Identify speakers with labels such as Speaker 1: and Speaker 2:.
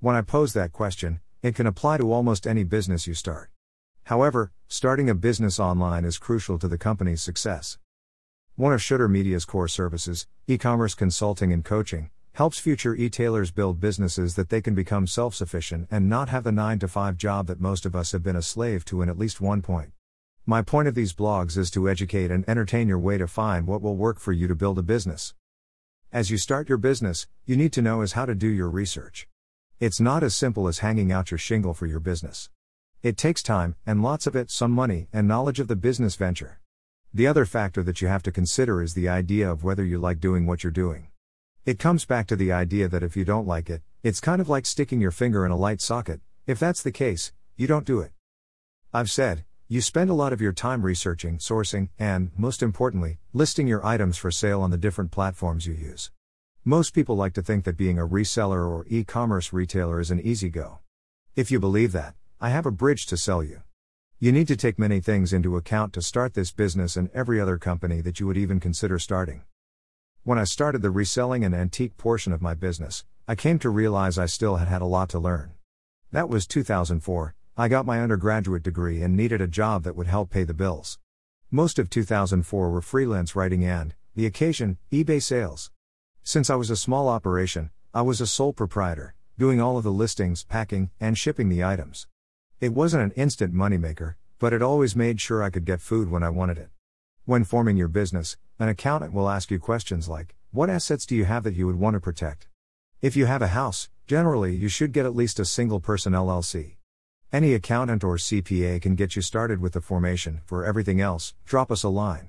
Speaker 1: When I pose that question, it can apply to almost any business you start. However, starting a business online is crucial to the company's success. One of Shutter Media's core services, e commerce consulting and coaching, helps future e-tailers build businesses that they can become self-sufficient and not have the 9 to 5 job that most of us have been a slave to in at least one point. My point of these blogs is to educate and entertain your way to find what will work for you to build a business. As you start your business, you need to know is how to do your research. It's not as simple as hanging out your shingle for your business. It takes time, and lots of it, some money, and knowledge of the business venture. The other factor that you have to consider is the idea of whether you like doing what you're doing. It comes back to the idea that if you don't like it, it's kind of like sticking your finger in a light socket. If that's the case, you don't do it. I've said, you spend a lot of your time researching, sourcing, and, most importantly, listing your items for sale on the different platforms you use. Most people like to think that being a reseller or e commerce retailer is an easy go. If you believe that, I have a bridge to sell you. You need to take many things into account to start this business and every other company that you would even consider starting. When I started the reselling and antique portion of my business, I came to realize I still had had a lot to learn. That was 2004, I got my undergraduate degree and needed a job that would help pay the bills. Most of 2004 were freelance writing and, the occasion, eBay sales. Since I was a small operation, I was a sole proprietor, doing all of the listings, packing, and shipping the items. It wasn't an instant moneymaker, but it always made sure I could get food when I wanted it. When forming your business, an accountant will ask you questions like What assets do you have that you would want to protect? If you have a house, generally you should get at least a single person LLC. Any accountant or CPA can get you started with the formation, for everything else, drop us a line.